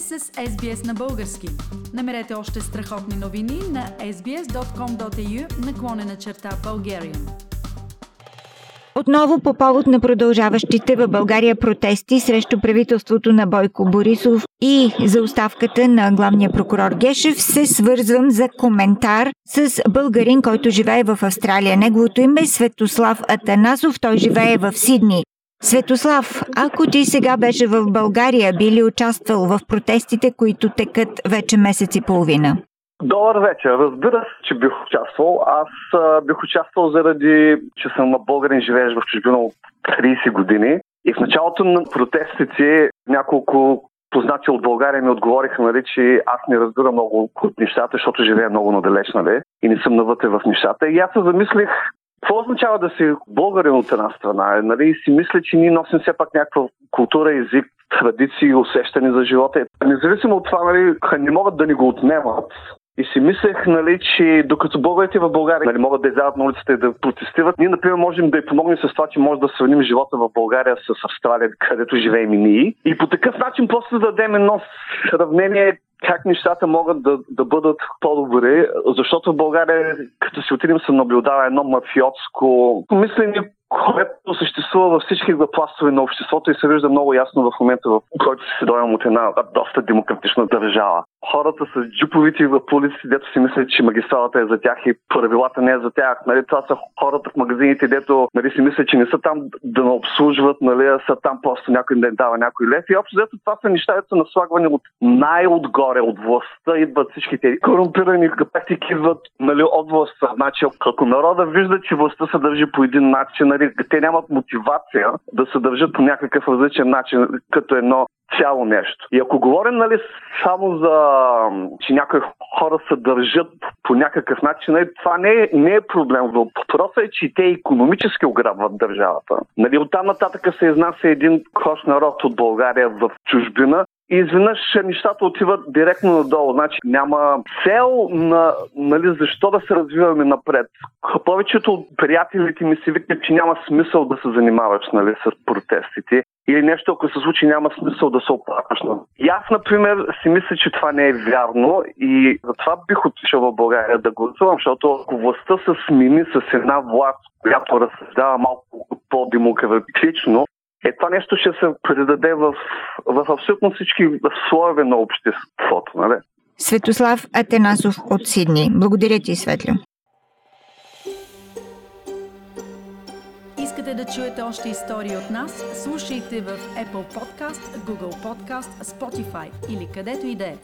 сте с SBS на български. Намерете още страхотни новини на sbs.com.au наклонена черта Bulgarian. Отново по повод на продължаващите в България протести срещу правителството на Бойко Борисов и за оставката на главния прокурор Гешев се свързвам за коментар с българин, който живее в Австралия. Неговото име е Светослав Атанасов, той живее в Сидни. Светослав, ако ти сега беше в България, би ли участвал в протестите, които текат вече месец и половина? Добър вечер. Разбира се, че бих участвал. Аз а, бих участвал заради, че съм българин, живееш в чужбина от 30 години. И в началото на протестите няколко познати от България ми отговориха, нали, че аз не разбирам много от нещата, защото живея много надалеч, нали, и не съм навътре в нещата. И аз се замислих какво означава да си българин от една страна? Нали? И си мисля, че ние носим все пак някаква култура, език, традиции, усещане за живота. Независимо от това, нали, не могат да ни го отнемат. И си мислех, нали, че докато българите в България нали, могат да излязат на улицата и да протестират, ние, например, можем да й помогнем с това, че може да сравним живота в България с Австралия, където живеем и ние. И по такъв начин просто да дадем едно сравнение как нещата могат да, да бъдат по-добри, защото в България, като си отидем, се наблюдава едно мафиотско мислене, което съществува във всички пластове на обществото и се вижда много ясно в момента, в който се дойдем от една доста демократична държава. Хората с джиповите в улиците, дето си мислят, че магистралата е за тях и правилата не е за тях. Нали, това са хората в магазините, дето нали, си мислят, че не са там да не обслужват, нали, а са там просто някой да им дава някой лев. И общо дето това са неща, са наслагвани от най-отгоре, от властта идват всичките корумпирани практики идват нали, от властта. Значи, ако народа вижда, че властта се държи по един начин, нали, те нямат мотивация да се държат по някакъв различен начин, като едно цяло нещо. И ако говорим нали, само за, че някои хора се държат по някакъв начин, нали, това не е, не е проблем. Въпросът е, че те економически ограбват държавата. Нали, оттам нататък се изнася един кош народ от България в чужбина изведнъж нещата отиват директно надолу. Значи няма цел на нали, защо да се развиваме напред. Повечето от приятелите ми си викат, че няма смисъл да се занимаваш нали, с протестите или нещо, ако се случи, няма смисъл да се оплакваш. И аз, например, си мисля, че това не е вярно и затова бих отишъл в България да гласувам, защото ако властта се смени с една власт, която разсъждава малко по-демократично, е, това нещо ще се предаде в, в абсолютно всички слоеве на обществото. Нали? Светослав Атенасов от Сидни. Благодаря ти, Светлю. Искате да чуете още истории от нас? Слушайте в Apple Podcast, Google Podcast, Spotify или където и да е.